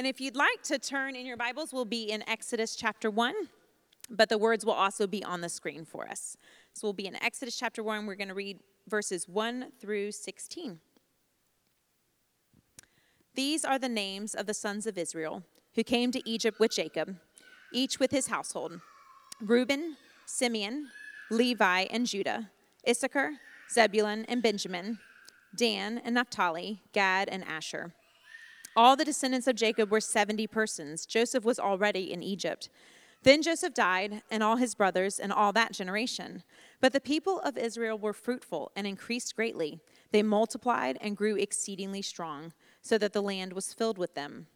And if you'd like to turn in your Bibles, we'll be in Exodus chapter 1, but the words will also be on the screen for us. So we'll be in Exodus chapter 1. We're going to read verses 1 through 16. These are the names of the sons of Israel who came to Egypt with Jacob, each with his household Reuben, Simeon, Levi, and Judah, Issachar, Zebulun, and Benjamin, Dan and Naphtali, Gad, and Asher. All the descendants of Jacob were 70 persons. Joseph was already in Egypt. Then Joseph died, and all his brothers, and all that generation. But the people of Israel were fruitful and increased greatly. They multiplied and grew exceedingly strong, so that the land was filled with them.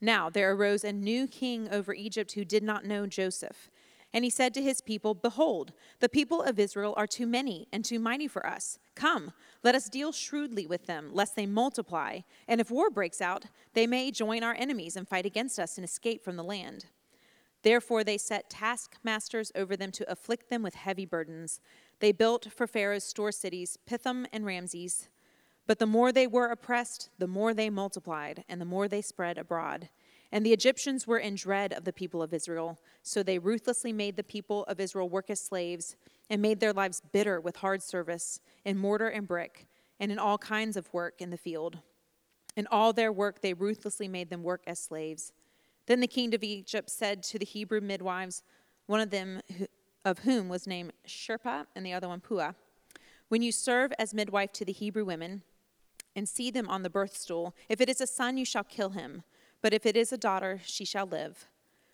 Now there arose a new king over Egypt who did not know Joseph. And he said to his people, Behold, the people of Israel are too many and too mighty for us. Come, let us deal shrewdly with them, lest they multiply. And if war breaks out, they may join our enemies and fight against us and escape from the land. Therefore, they set taskmasters over them to afflict them with heavy burdens. They built for Pharaoh's store cities, Pithom and Ramses. But the more they were oppressed, the more they multiplied, and the more they spread abroad. And the Egyptians were in dread of the people of Israel, so they ruthlessly made the people of Israel work as slaves and made their lives bitter with hard service in mortar and brick and in all kinds of work in the field. In all their work, they ruthlessly made them work as slaves. Then the king of Egypt said to the Hebrew midwives, one of them of whom was named Shiphrah and the other one Puah, When you serve as midwife to the Hebrew women and see them on the birth stool, if it is a son, you shall kill him, but if it is a daughter, she shall live.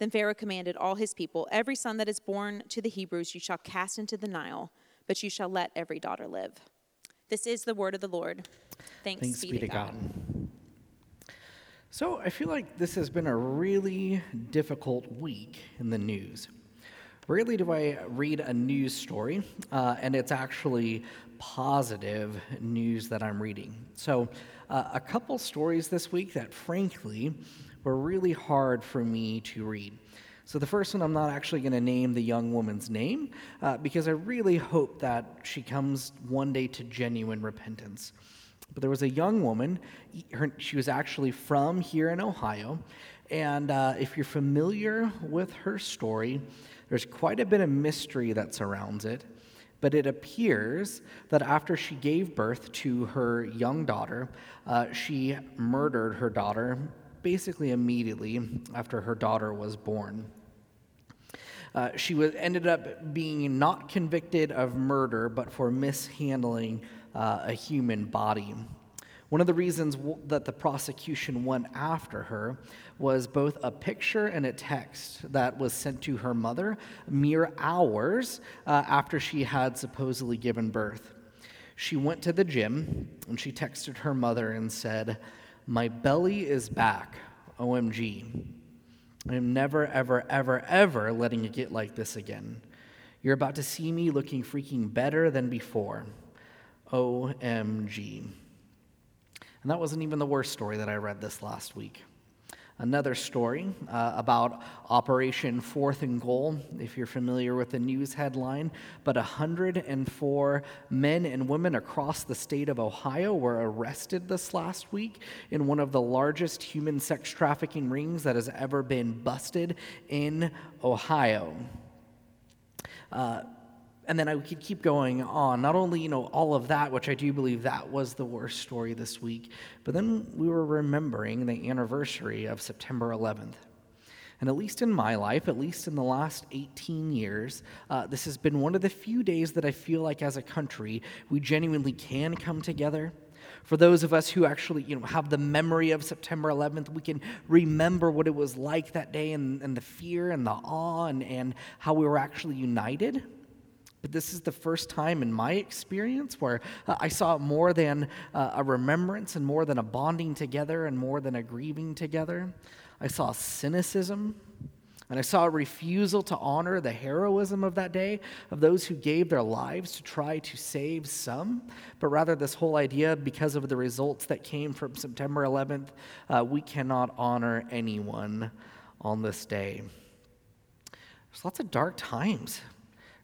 Then Pharaoh commanded all his people, Every son that is born to the Hebrews you shall cast into the Nile, but you shall let every daughter live. This is the word of the Lord. Thanks, Thanks be, to God. God. So I feel like this has been a really difficult week in the news. Rarely do I read a news story, uh, and it's actually positive news that I'm reading. So, uh, a couple stories this week that, frankly, were really hard for me to read. So, the first one, I'm not actually going to name the young woman's name uh, because I really hope that she comes one day to genuine repentance. But there was a young woman, her, she was actually from here in Ohio. And uh, if you're familiar with her story, there's quite a bit of mystery that surrounds it. But it appears that after she gave birth to her young daughter, uh, she murdered her daughter basically immediately after her daughter was born. Uh, she was, ended up being not convicted of murder, but for mishandling uh, a human body. One of the reasons w- that the prosecution went after her was both a picture and a text that was sent to her mother mere hours uh, after she had supposedly given birth. She went to the gym and she texted her mother and said, My belly is back, OMG. I am never, ever, ever, ever letting it get like this again. You're about to see me looking freaking better than before. OMG. And that wasn't even the worst story that I read this last week. Another story uh, about Operation Fourth and Goal, if you're familiar with the news headline. But 104 men and women across the state of Ohio were arrested this last week in one of the largest human sex trafficking rings that has ever been busted in Ohio. Uh, and then I could keep going on. Not only, you know, all of that, which I do believe that was the worst story this week, but then we were remembering the anniversary of September 11th. And at least in my life, at least in the last 18 years, uh, this has been one of the few days that I feel like as a country we genuinely can come together. For those of us who actually you know, have the memory of September 11th, we can remember what it was like that day and, and the fear and the awe and, and how we were actually united. But this is the first time in my experience where uh, I saw more than uh, a remembrance and more than a bonding together and more than a grieving together. I saw cynicism. And I saw a refusal to honor the heroism of that day, of those who gave their lives to try to save some, but rather this whole idea, because of the results that came from September 11th, uh, we cannot honor anyone on this day. There's lots of dark times,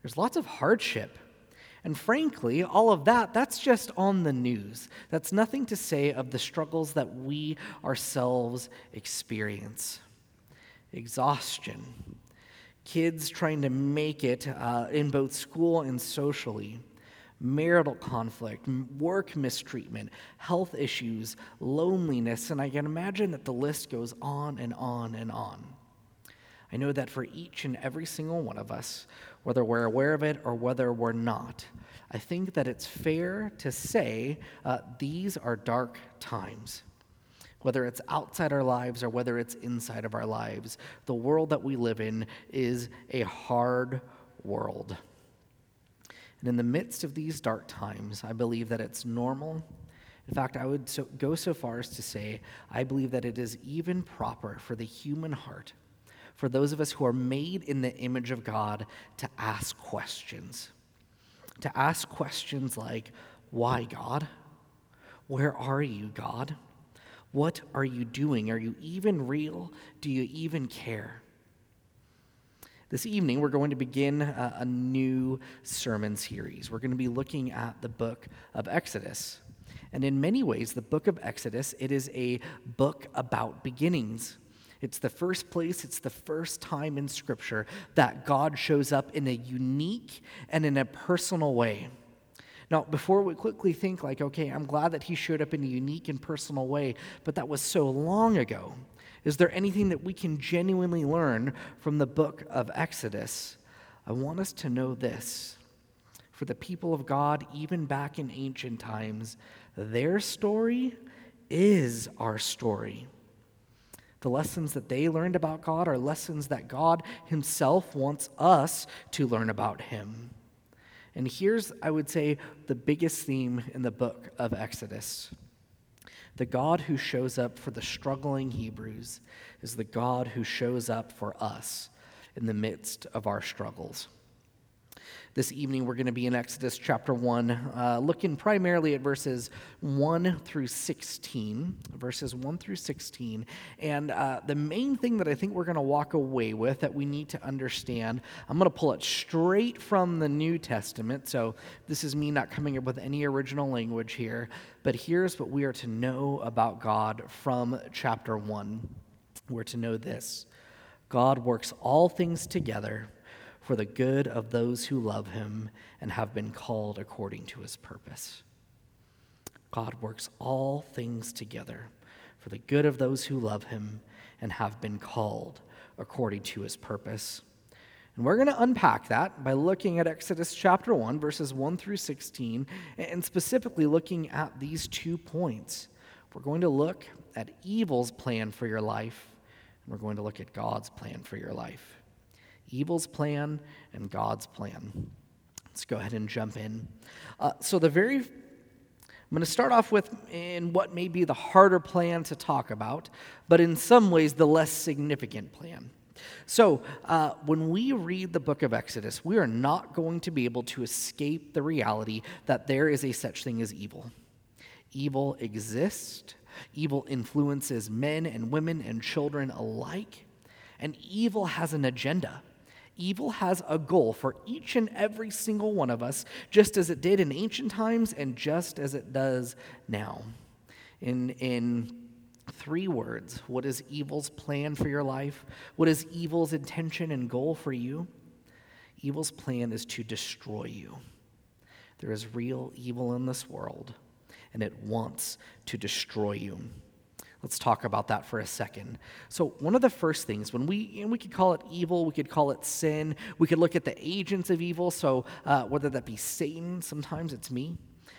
there's lots of hardship. And frankly, all of that, that's just on the news. That's nothing to say of the struggles that we ourselves experience exhaustion, kids trying to make it uh, in both school and socially, marital conflict, work mistreatment, health issues, loneliness, and I can imagine that the list goes on and on and on. I know that for each and every single one of us, whether we're aware of it or whether we're not, I think that it's fair to say uh, these are dark times whether it's outside our lives or whether it's inside of our lives. The world that we live in is a hard world. And in the midst of these dark times, I believe that it's normal. In fact, I would so, go so far as to say, I believe that it is even proper for the human heart, for those of us who are made in the image of God, to ask questions. To ask questions like, Why, God? Where are you, God? What are you doing? Are you even real? Do you even care? This evening, we're going to begin a, a new sermon series. We're going to be looking at the book of Exodus. And in many ways, the book of Exodus, it is a book about beginnings. It's the first place, it's the first time in Scripture that God shows up in a unique and in a personal way. Now, before we quickly think, like, okay, I'm glad that he showed up in a unique and personal way, but that was so long ago. Is there anything that we can genuinely learn from the book of Exodus? I want us to know this. For the people of God, even back in ancient times, their story is our story. The lessons that they learned about God are lessons that God Himself wants us to learn about Him. And here's, I would say, the biggest theme in the book of Exodus. The God who shows up for the struggling Hebrews is the God who shows up for us in the midst of our struggles. This evening, we're going to be in Exodus chapter 1, uh, looking primarily at verses 1 through 16. Verses 1 through 16. And uh, the main thing that I think we're going to walk away with that we need to understand, I'm going to pull it straight from the New Testament. So this is me not coming up with any original language here. But here's what we are to know about God from chapter 1. We're to know this God works all things together for the good of those who love him and have been called according to his purpose. God works all things together for the good of those who love him and have been called according to his purpose. And we're going to unpack that by looking at Exodus chapter 1, verses 1 through 16, and specifically looking at these two points. We're going to look at evil's plan for your life, and we're going to look at God's plan for your life evil's plan and God's plan. Let's go ahead and jump in. Uh, so, the very I'm going to start off with in what may be the harder plan to talk about, but in some ways the less significant plan. So, uh, when we read the book of Exodus, we are not going to be able to escape the reality that there is a such thing as evil. Evil exists, evil influences men and women and children alike, and evil has an agenda. Evil has a goal for each and every single one of us, just as it did in ancient times and just as it does now. In, in three words, what is evil's plan for your life? What is evil's intention and goal for you? Evil's plan is to destroy you. There is real evil in this world, and it wants to destroy you. Let's talk about that for a second. So, one of the first things, when we, and we could call it evil, we could call it sin, we could look at the agents of evil. So, uh, whether that be Satan, sometimes it's me,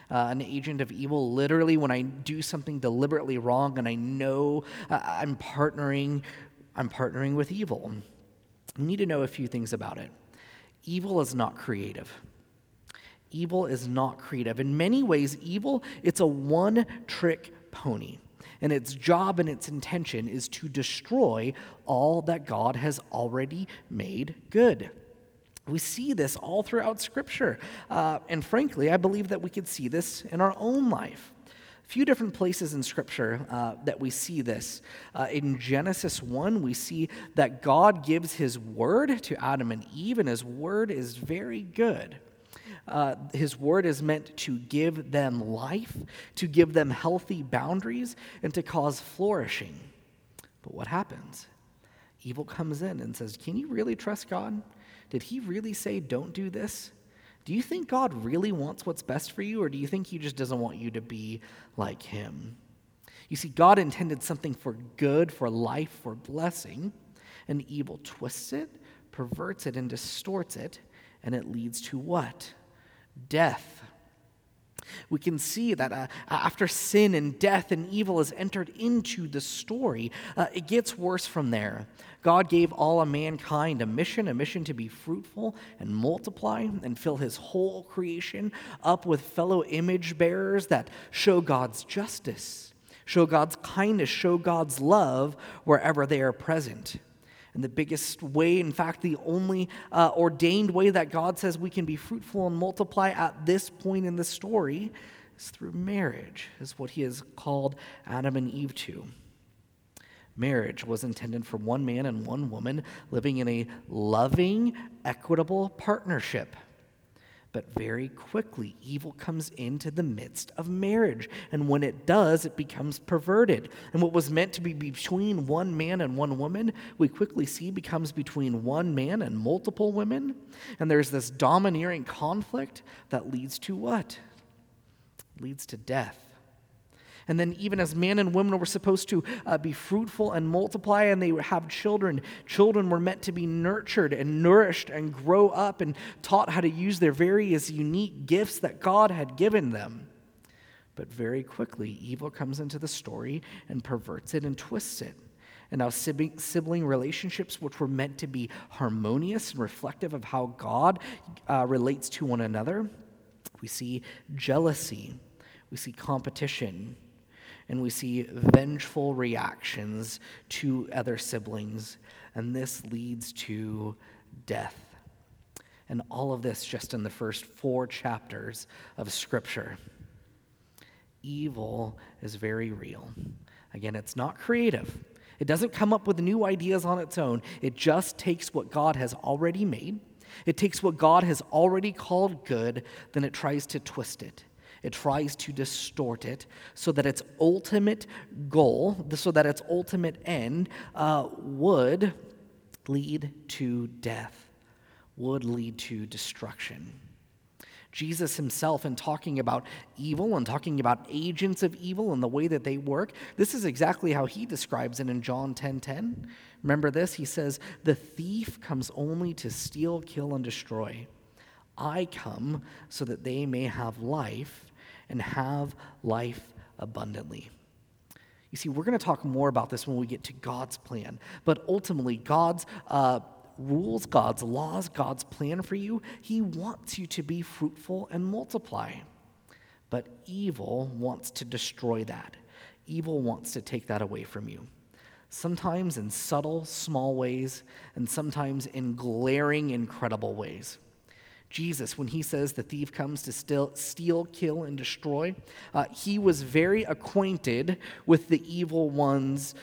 uh, an agent of evil. Literally, when I do something deliberately wrong and I know uh, I'm partnering, I'm partnering with evil. You need to know a few things about it. Evil is not creative. Evil is not creative. In many ways, evil, it's a one trick pony. And its job and its intention is to destroy all that God has already made good. We see this all throughout Scripture. Uh, and frankly, I believe that we could see this in our own life. A few different places in Scripture uh, that we see this. Uh, in Genesis 1, we see that God gives his word to Adam and Eve, and his word is very good. Uh, his word is meant to give them life, to give them healthy boundaries, and to cause flourishing. But what happens? Evil comes in and says, Can you really trust God? Did he really say, Don't do this? Do you think God really wants what's best for you, or do you think he just doesn't want you to be like him? You see, God intended something for good, for life, for blessing, and evil twists it, perverts it, and distorts it, and it leads to what? Death. We can see that uh, after sin and death and evil has entered into the story, uh, it gets worse from there. God gave all of mankind a mission, a mission to be fruitful and multiply and fill his whole creation up with fellow image bearers that show God's justice, show God's kindness, show God's love wherever they are present. And the biggest way, in fact, the only uh, ordained way that God says we can be fruitful and multiply at this point in the story is through marriage, is what he has called Adam and Eve to. Marriage was intended for one man and one woman living in a loving, equitable partnership. But very quickly, evil comes into the midst of marriage. And when it does, it becomes perverted. And what was meant to be between one man and one woman, we quickly see becomes between one man and multiple women. And there's this domineering conflict that leads to what? Leads to death. And then, even as man and woman were supposed to uh, be fruitful and multiply, and they have children, children were meant to be nurtured and nourished and grow up and taught how to use their various unique gifts that God had given them. But very quickly, evil comes into the story and perverts it and twists it. And now, sibling relationships, which were meant to be harmonious and reflective of how God uh, relates to one another, we see jealousy, we see competition, and we see vengeful reactions to other siblings, and this leads to death. And all of this just in the first four chapters of Scripture. Evil is very real. Again, it's not creative. It doesn't come up with new ideas on its own. It just takes what God has already made. It takes what God has already called good, then it tries to twist it. It tries to distort it so that its ultimate goal, so that its ultimate end uh, would lead to death, would lead to destruction. Jesus himself, in talking about evil and talking about agents of evil and the way that they work, this is exactly how he describes it in John 10 10. Remember this? He says, The thief comes only to steal, kill, and destroy. I come so that they may have life and have life abundantly. You see, we're going to talk more about this when we get to God's plan, but ultimately, God's uh, rules, God's laws, God's plan for you, He wants you to be fruitful and multiply. But evil wants to destroy that. Evil wants to take that away from you. Sometimes in subtle, small ways, and sometimes in glaring, incredible ways. Jesus, when he says the thief comes to steal, steal kill, and destroy, uh, he was very acquainted with the evil one's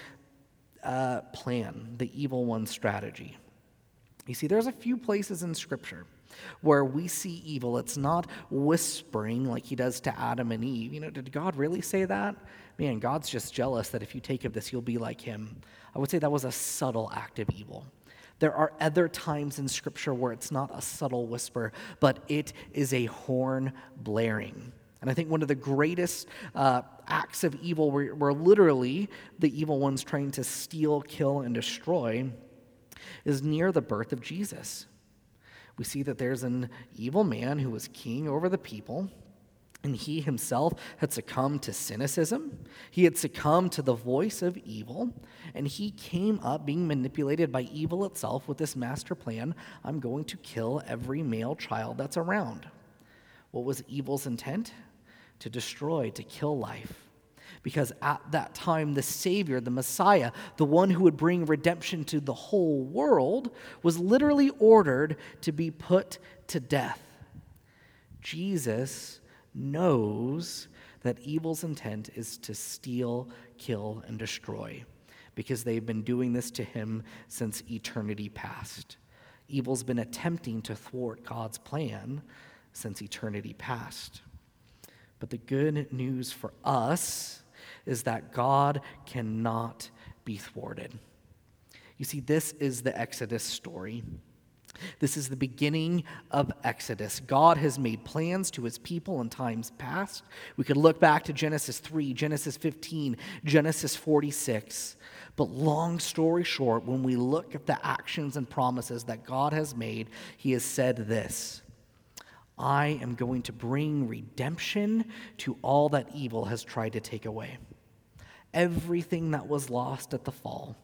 uh, plan, the evil one's strategy. You see, there's a few places in Scripture where we see evil. It's not whispering like he does to Adam and Eve. You know, did God really say that? Man, God's just jealous that if you take of this, you'll be like him. I would say that was a subtle act of evil. There are other times in Scripture where it's not a subtle whisper, but it is a horn blaring. And I think one of the greatest uh, acts of evil, where, where literally the evil one's trying to steal, kill, and destroy, is near the birth of Jesus. We see that there's an evil man who was king over the people and he himself had succumbed to cynicism. He had succumbed to the voice of evil. And he came up being manipulated by evil itself with this master plan I'm going to kill every male child that's around. What was evil's intent? To destroy, to kill life. Because at that time, the Savior, the Messiah, the one who would bring redemption to the whole world, was literally ordered to be put to death. Jesus knows that evil's intent is to steal, kill, and destroy because they've been doing this to him since eternity past. Evil's been attempting to thwart God's plan since eternity past. But the good news for us is that God cannot be thwarted. You see, this is the Exodus story. This is the beginning of Exodus. God has made plans to his people in times past. We could look back to Genesis 3, Genesis 15, Genesis 46. But long story short, when we look at the actions and promises that God has made, He has said this I am going to bring redemption to all that evil has tried to take away. Everything that was lost at the fall,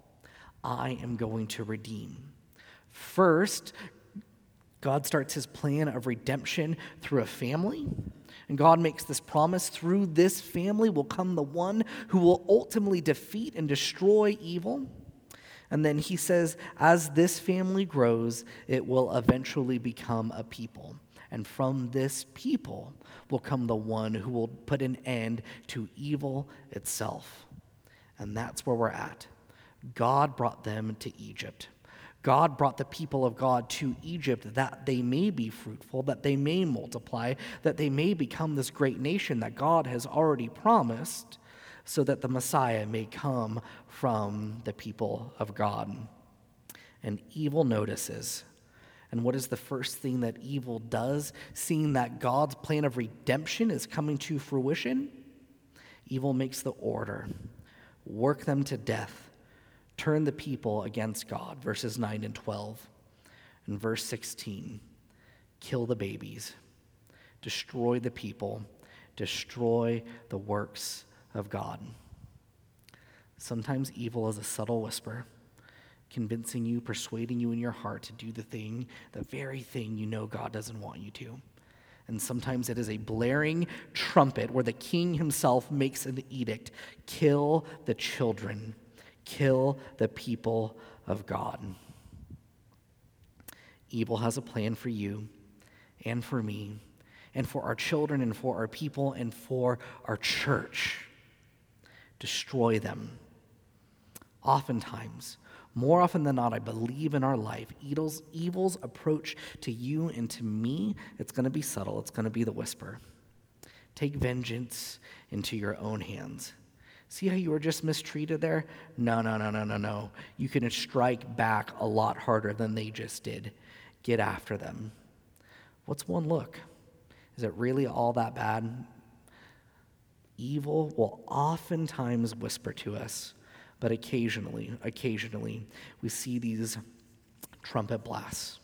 I am going to redeem. First, God starts his plan of redemption through a family. And God makes this promise through this family will come the one who will ultimately defeat and destroy evil. And then he says, as this family grows, it will eventually become a people. And from this people will come the one who will put an end to evil itself. And that's where we're at. God brought them to Egypt. God brought the people of God to Egypt that they may be fruitful, that they may multiply, that they may become this great nation that God has already promised, so that the Messiah may come from the people of God. And evil notices. And what is the first thing that evil does, seeing that God's plan of redemption is coming to fruition? Evil makes the order work them to death turn the people against God, verses 9 and 12. And verse 16 kill the babies, destroy the people, destroy the works of God. Sometimes evil is a subtle whisper, convincing you, persuading you in your heart to do the thing, the very thing you know God doesn't want you to. And sometimes it is a blaring trumpet where the king himself makes an edict kill the children kill the people of God. Evil has a plan for you and for me and for our children and for our people and for our church. Destroy them. Oftentimes, more often than not, I believe in our life, evil's, evil's approach to you and to me, it's going to be subtle. It's going to be the whisper. Take vengeance into your own hands. See how you were just mistreated there? No, no, no, no, no, no. You can strike back a lot harder than they just did. Get after them. What's one look? Is it really all that bad? Evil will oftentimes whisper to us, but occasionally, occasionally, we see these trumpet blasts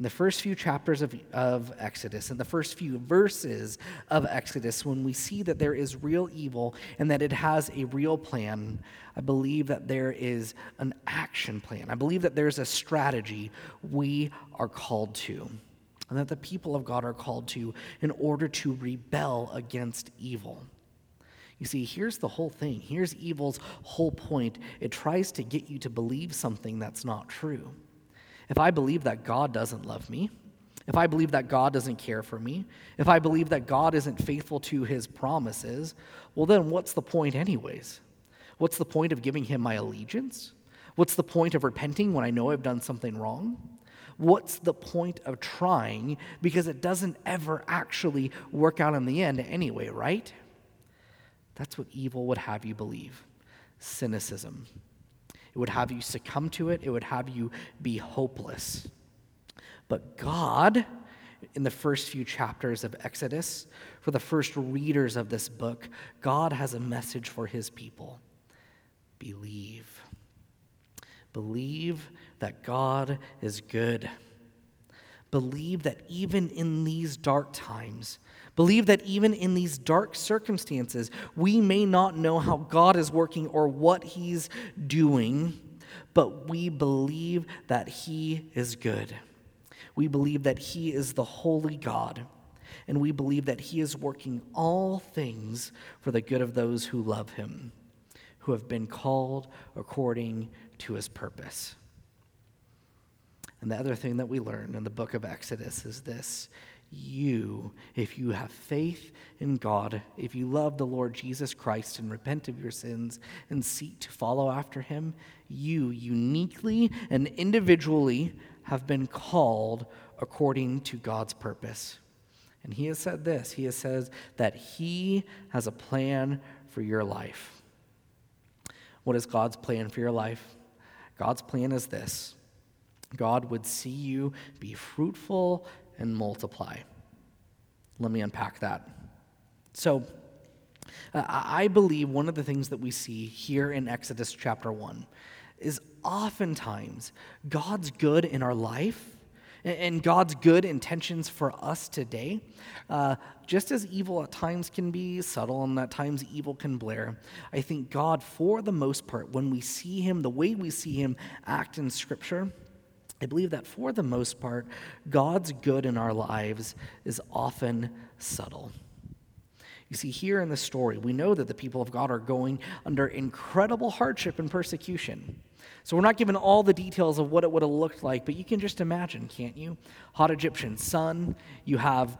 in the first few chapters of, of Exodus, in the first few verses of Exodus, when we see that there is real evil and that it has a real plan, I believe that there is an action plan. I believe that there's a strategy we are called to, and that the people of God are called to in order to rebel against evil. You see, here's the whole thing. Here's evil's whole point. It tries to get you to believe something that's not true. If I believe that God doesn't love me, if I believe that God doesn't care for me, if I believe that God isn't faithful to his promises, well, then what's the point, anyways? What's the point of giving him my allegiance? What's the point of repenting when I know I've done something wrong? What's the point of trying because it doesn't ever actually work out in the end anyway, right? That's what evil would have you believe cynicism. It would have you succumb to it, it would have you be hopeless. But God, in the first few chapters of Exodus, for the first readers of this book, God has a message for his people believe. Believe that God is good. Believe that even in these dark times, Believe that even in these dark circumstances, we may not know how God is working or what He's doing, but we believe that He is good. We believe that He is the holy God, and we believe that he is working all things for the good of those who love him, who have been called according to his purpose. And the other thing that we learn in the book of Exodus is this you, if you have faith in God, if you love the Lord Jesus Christ and repent of your sins and seek to follow after him, you uniquely and individually have been called according to God's purpose. And he has said this He has said that he has a plan for your life. What is God's plan for your life? God's plan is this God would see you be fruitful and multiply. Let me unpack that. So, uh, I believe one of the things that we see here in Exodus chapter 1 is oftentimes God's good in our life and God's good intentions for us today, uh, just as evil at times can be subtle and at times evil can blare, I think God, for the most part, when we see Him, the way we see Him act in Scripture, I believe that for the most part, God's good in our lives is often subtle. You see, here in the story, we know that the people of God are going under incredible hardship and persecution. So we're not given all the details of what it would have looked like, but you can just imagine, can't you? Hot Egyptian sun, you have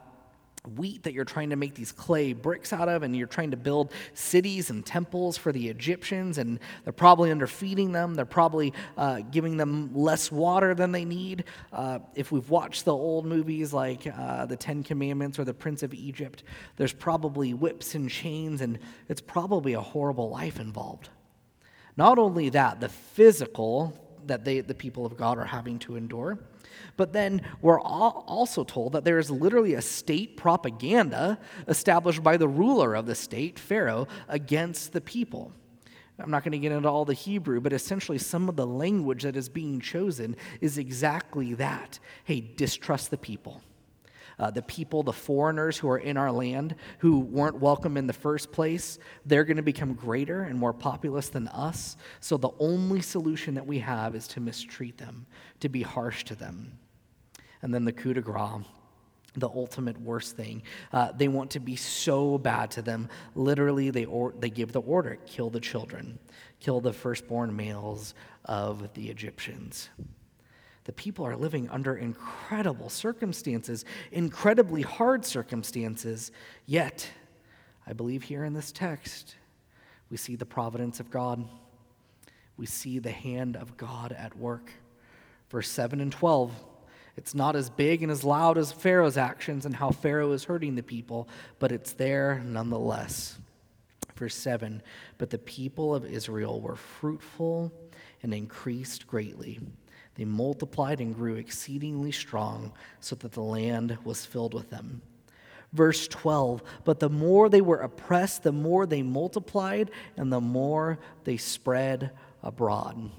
wheat that you're trying to make these clay bricks out of, and you're trying to build cities and temples for the Egyptians, and they're probably underfeeding them. They're probably uh, giving them less water than they need. Uh, if we've watched the old movies like uh, The Ten Commandments or The Prince of Egypt, there's probably whips and chains, and it's probably a horrible life involved. Not only that, the physical that they, the people of God are having to endure but then we're also told that there is literally a state propaganda established by the ruler of the state, Pharaoh, against the people. I'm not going to get into all the Hebrew, but essentially, some of the language that is being chosen is exactly that. Hey, distrust the people. Uh, the people, the foreigners who are in our land, who weren't welcome in the first place, they're going to become greater and more populous than us. So the only solution that we have is to mistreat them, to be harsh to them. And then the coup de grace the ultimate worst thing. Uh, they want to be so bad to them. Literally, they, or, they give the order kill the children, kill the firstborn males of the Egyptians. The people are living under incredible circumstances, incredibly hard circumstances. Yet, I believe here in this text, we see the providence of God. We see the hand of God at work. Verse 7 and 12 it's not as big and as loud as Pharaoh's actions and how Pharaoh is hurting the people, but it's there nonetheless. Verse 7 But the people of Israel were fruitful and increased greatly. They multiplied and grew exceedingly strong, so that the land was filled with them. Verse 12 But the more they were oppressed, the more they multiplied, and the more they spread abroad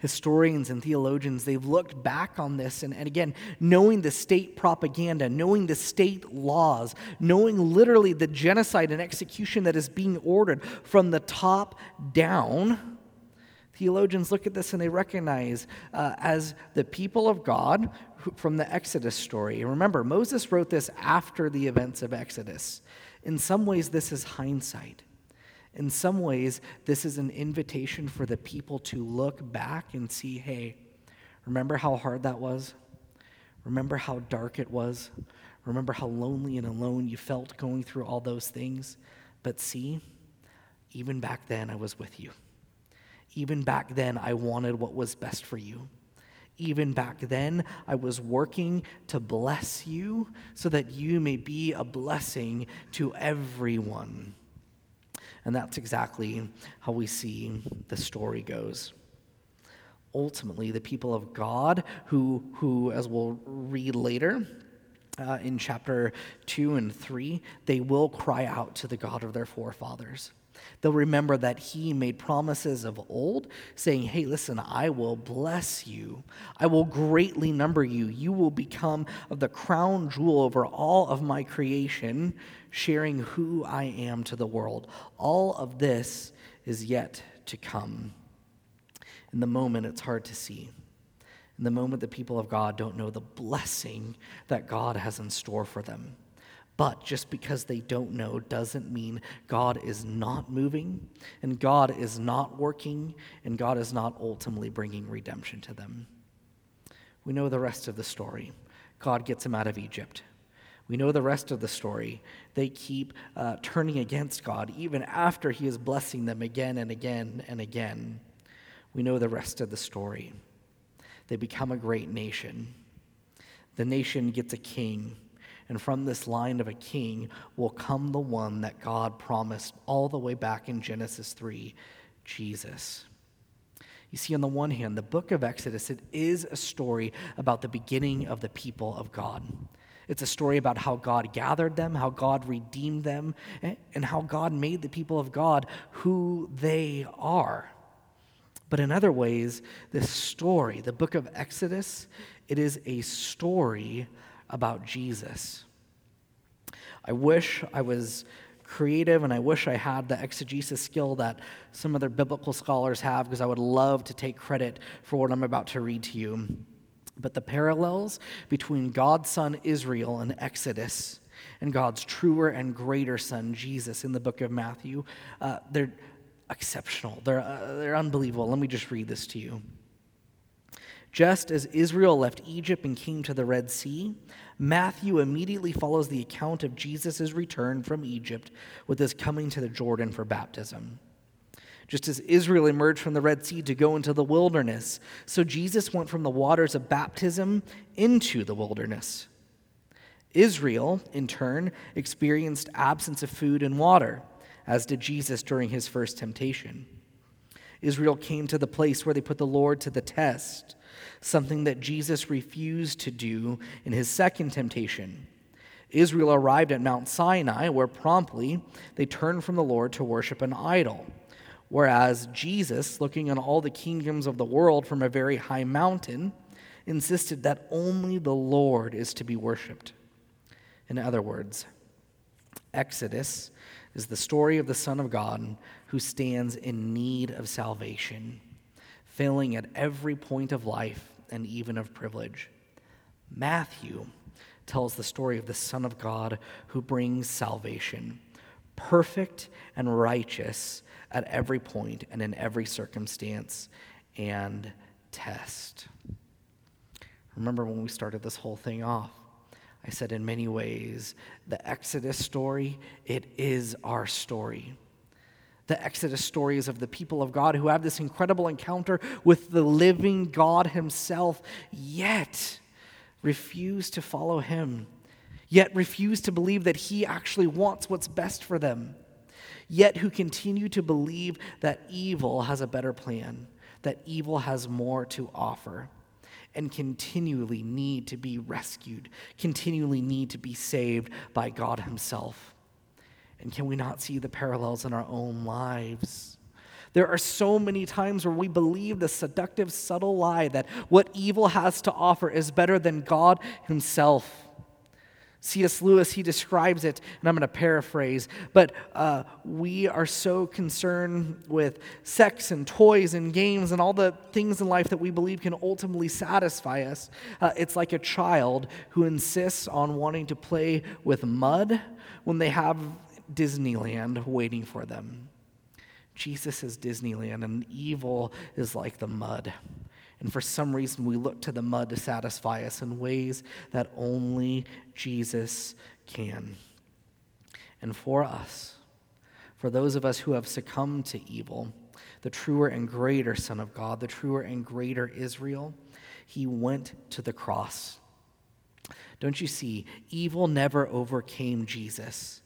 historians and theologians, they've looked back on this and, and again, knowing the state propaganda, knowing the state laws, knowing literally the genocide and execution that is being ordered from the top down. Theologians look at this and they recognize uh, as the people of God from the Exodus story. Remember, Moses wrote this after the events of Exodus. In some ways, this is hindsight. In some ways, this is an invitation for the people to look back and see hey, remember how hard that was? Remember how dark it was? Remember how lonely and alone you felt going through all those things? But see, even back then, I was with you. Even back then, I wanted what was best for you. Even back then, I was working to bless you so that you may be a blessing to everyone. And that's exactly how we see the story goes. Ultimately, the people of God, who, who as we'll read later, uh, in chapter 2 and 3, they will cry out to the God of their forefathers. They'll remember that he made promises of old, saying, Hey, listen, I will bless you. I will greatly number you. You will become of the crown jewel over all of my creation, sharing who I am to the world. All of this is yet to come. In the moment, it's hard to see. in the moment the people of God don't know the blessing that God has in store for them. But just because they don't know doesn't mean God is not moving, and God is not working, and God is not ultimately bringing redemption to them. We know the rest of the story. God gets them out of Egypt. We know the rest of the story. They keep uh, turning against God even after He is blessing them again and again and again. We know the rest of the story. They become a great nation. The nation gets a king and from this line of a king will come the one that God promised all the way back in Genesis 3 Jesus. You see, on the one hand, the book of Exodus, it is a story about the beginning of the people of God. It's a story about how God gathered them, how God redeemed them, eh, and how God made the people of God who they are. But in other ways, this story, the book of Exodus, it is a story about Jesus. I wish I was creative and I wish I had the exegesis skill that some other biblical scholars have because I would love to take credit for what I'm about to read to you. But the parallels between God's son Israel in Exodus and God's truer and greater son Jesus in the book of Matthew, uh, they're exceptional. They're, uh, they're unbelievable. Let me just read this to you. Just as Israel left Egypt and came to the Red Sea, Matthew immediately follows the account of Jesus' return from Egypt with his coming to the Jordan for baptism. Just as Israel emerged from the Red Sea to go into the wilderness, so Jesus went from the waters of baptism into the wilderness. Israel, in turn, experienced absence of food and water, as did Jesus during his first temptation. Israel came to the place where they put the Lord to the test something that Jesus refused to do in his second temptation. Israel arrived at Mount Sinai, where promptly they turned from the Lord to worship an idol. Whereas Jesus, looking on all the kingdoms of the world from a very high mountain, insisted that only the Lord is to be worshiped. In other words, Exodus is the story of the Son of God who stands in need of salvation failing at every point of life and even of privilege. Matthew tells the story of the Son of God who brings salvation, perfect and righteous at every point and in every circumstance and test. Remember when we started this whole thing off? I said, in many ways, the Exodus story, it is our story the Exodus stories of the people of God who have this incredible encounter with the living God Himself, yet refuse to follow Him, yet refuse to believe that He actually wants what's best for them, yet who continue to believe that evil has a better plan, that evil has more to offer. And continually need to be rescued, continually need to be saved by God Himself. And can we not see the parallels in our own lives? There are so many times where we believe the seductive, subtle lie that what evil has to offer is better than God Himself. C.S. Lewis, he describes it, and I'm going to paraphrase, but uh, we are so concerned with sex and toys and games and all the things in life that we believe can ultimately satisfy us. Uh, it's like a child who insists on wanting to play with mud when they have Disneyland waiting for them. Jesus is Disneyland, and evil is like the mud. And for some reason, we look to the mud to satisfy us in ways that only Jesus can. And for us, for those of us who have succumbed to evil, the truer and greater Son of God, the truer and greater Israel, he went to the cross. Don't you see? Evil never overcame Jesus.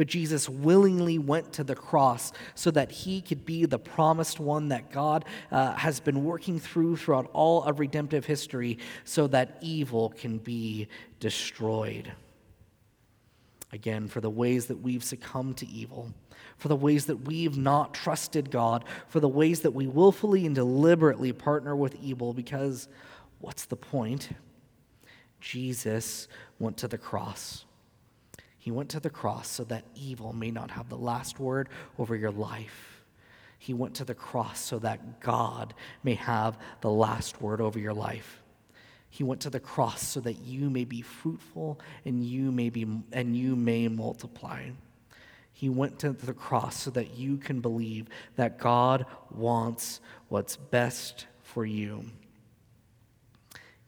But Jesus willingly went to the cross so that he could be the promised one that God uh, has been working through throughout all of redemptive history so that evil can be destroyed. Again, for the ways that we've succumbed to evil, for the ways that we've not trusted God, for the ways that we willfully and deliberately partner with evil, because what's the point? Jesus went to the cross. He went to the cross so that evil may not have the last word over your life. He went to the cross so that God may have the last word over your life. He went to the cross so that you may be fruitful and you may be and you may multiply. He went to the cross so that you can believe that God wants what's best for you.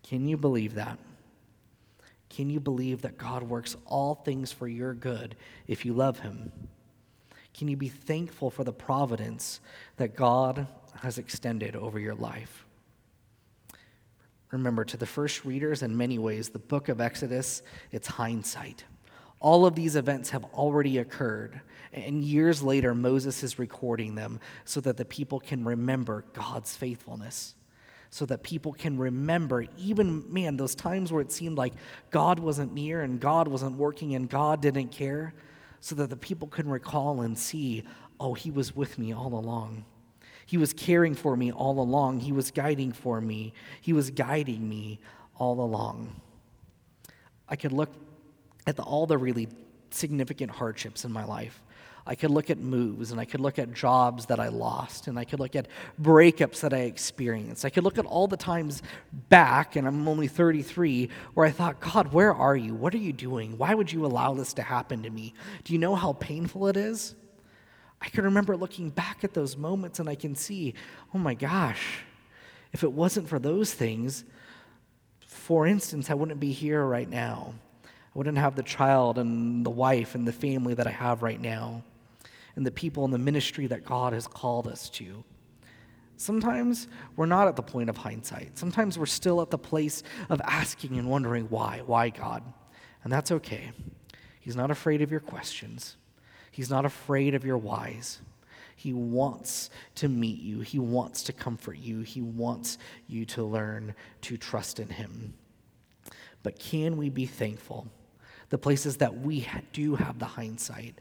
Can you believe that? Can you believe that God works all things for your good if you love Him? Can you be thankful for the providence that God has extended over your life? Remember, to the first readers, in many ways, the book of Exodus, it's hindsight. All of these events have already occurred, and years later, Moses is recording them so that the people can remember God's faithfulness so that people can remember, even, man, those times where it seemed like God wasn't near and God wasn't working and God didn't care, so that the people can recall and see, oh, He was with me all along. He was caring for me all along. He was guiding for me. He was guiding me all along. I could look at the, all the really significant hardships in my life I could look at moves and I could look at jobs that I lost and I could look at breakups that I experienced. I could look at all the times back, and I'm only 33, where I thought, God, where are you? What are you doing? Why would you allow this to happen to me? Do you know how painful it is? I can remember looking back at those moments and I can see, oh my gosh, if it wasn't for those things, for instance, I wouldn't be here right now. I wouldn't have the child and the wife and the family that I have right now and the people in the ministry that God has called us to. Sometimes we're not at the point of hindsight. Sometimes we're still at the place of asking and wondering why. Why, God? And that's okay. He's not afraid of your questions, He's not afraid of your whys. He wants to meet you, He wants to comfort you, He wants you to learn to trust in Him. But can we be thankful? The places that we do have the hindsight,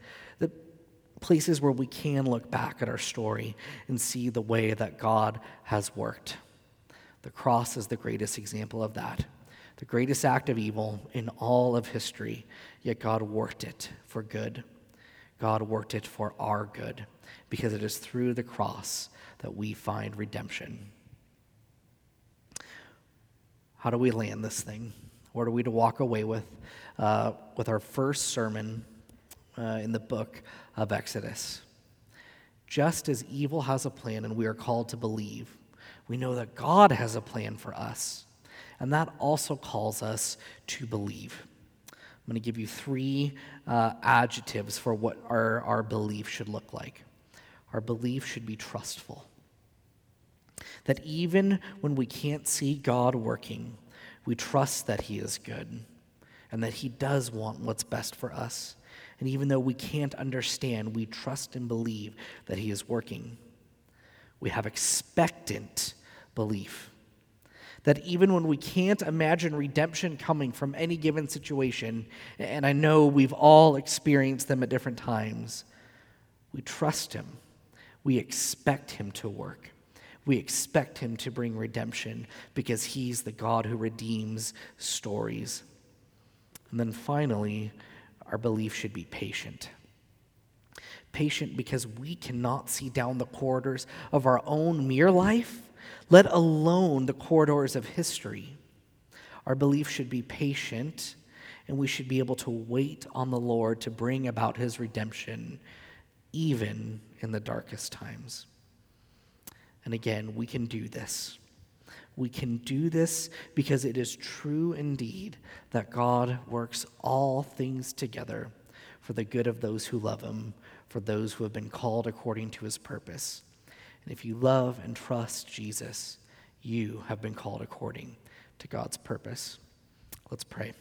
places where we can look back at our story and see the way that God has worked. The cross is the greatest example of that. The greatest act of evil in all of history, yet God worked it for good. God worked it for our good because it is through the cross that we find redemption. How do we land this thing? What are we to walk away with uh, with our first sermon uh, in the book of Exodus. Just as evil has a plan and we are called to believe, we know that God has a plan for us. And that also calls us to believe. I'm going to give you three uh, adjectives for what our, our belief should look like. Our belief should be trustful. That even when we can't see God working, we trust that He is good and that He does want what's best for us. And even though we can't understand, we trust and believe that He is working. We have expectant belief. That even when we can't imagine redemption coming from any given situation, and I know we've all experienced them at different times, we trust Him. We expect Him to work. We expect Him to bring redemption because He's the God who redeems stories. And then finally, our belief should be patient. Patient because we cannot see down the corridors of our own mere life, let alone the corridors of history. Our belief should be patient, and we should be able to wait on the Lord to bring about his redemption, even in the darkest times. And again, we can do this. We can do this because it is true indeed that God works all things together for the good of those who love him, for those who have been called according to his purpose. And if you love and trust Jesus, you have been called according to God's purpose. Let's pray.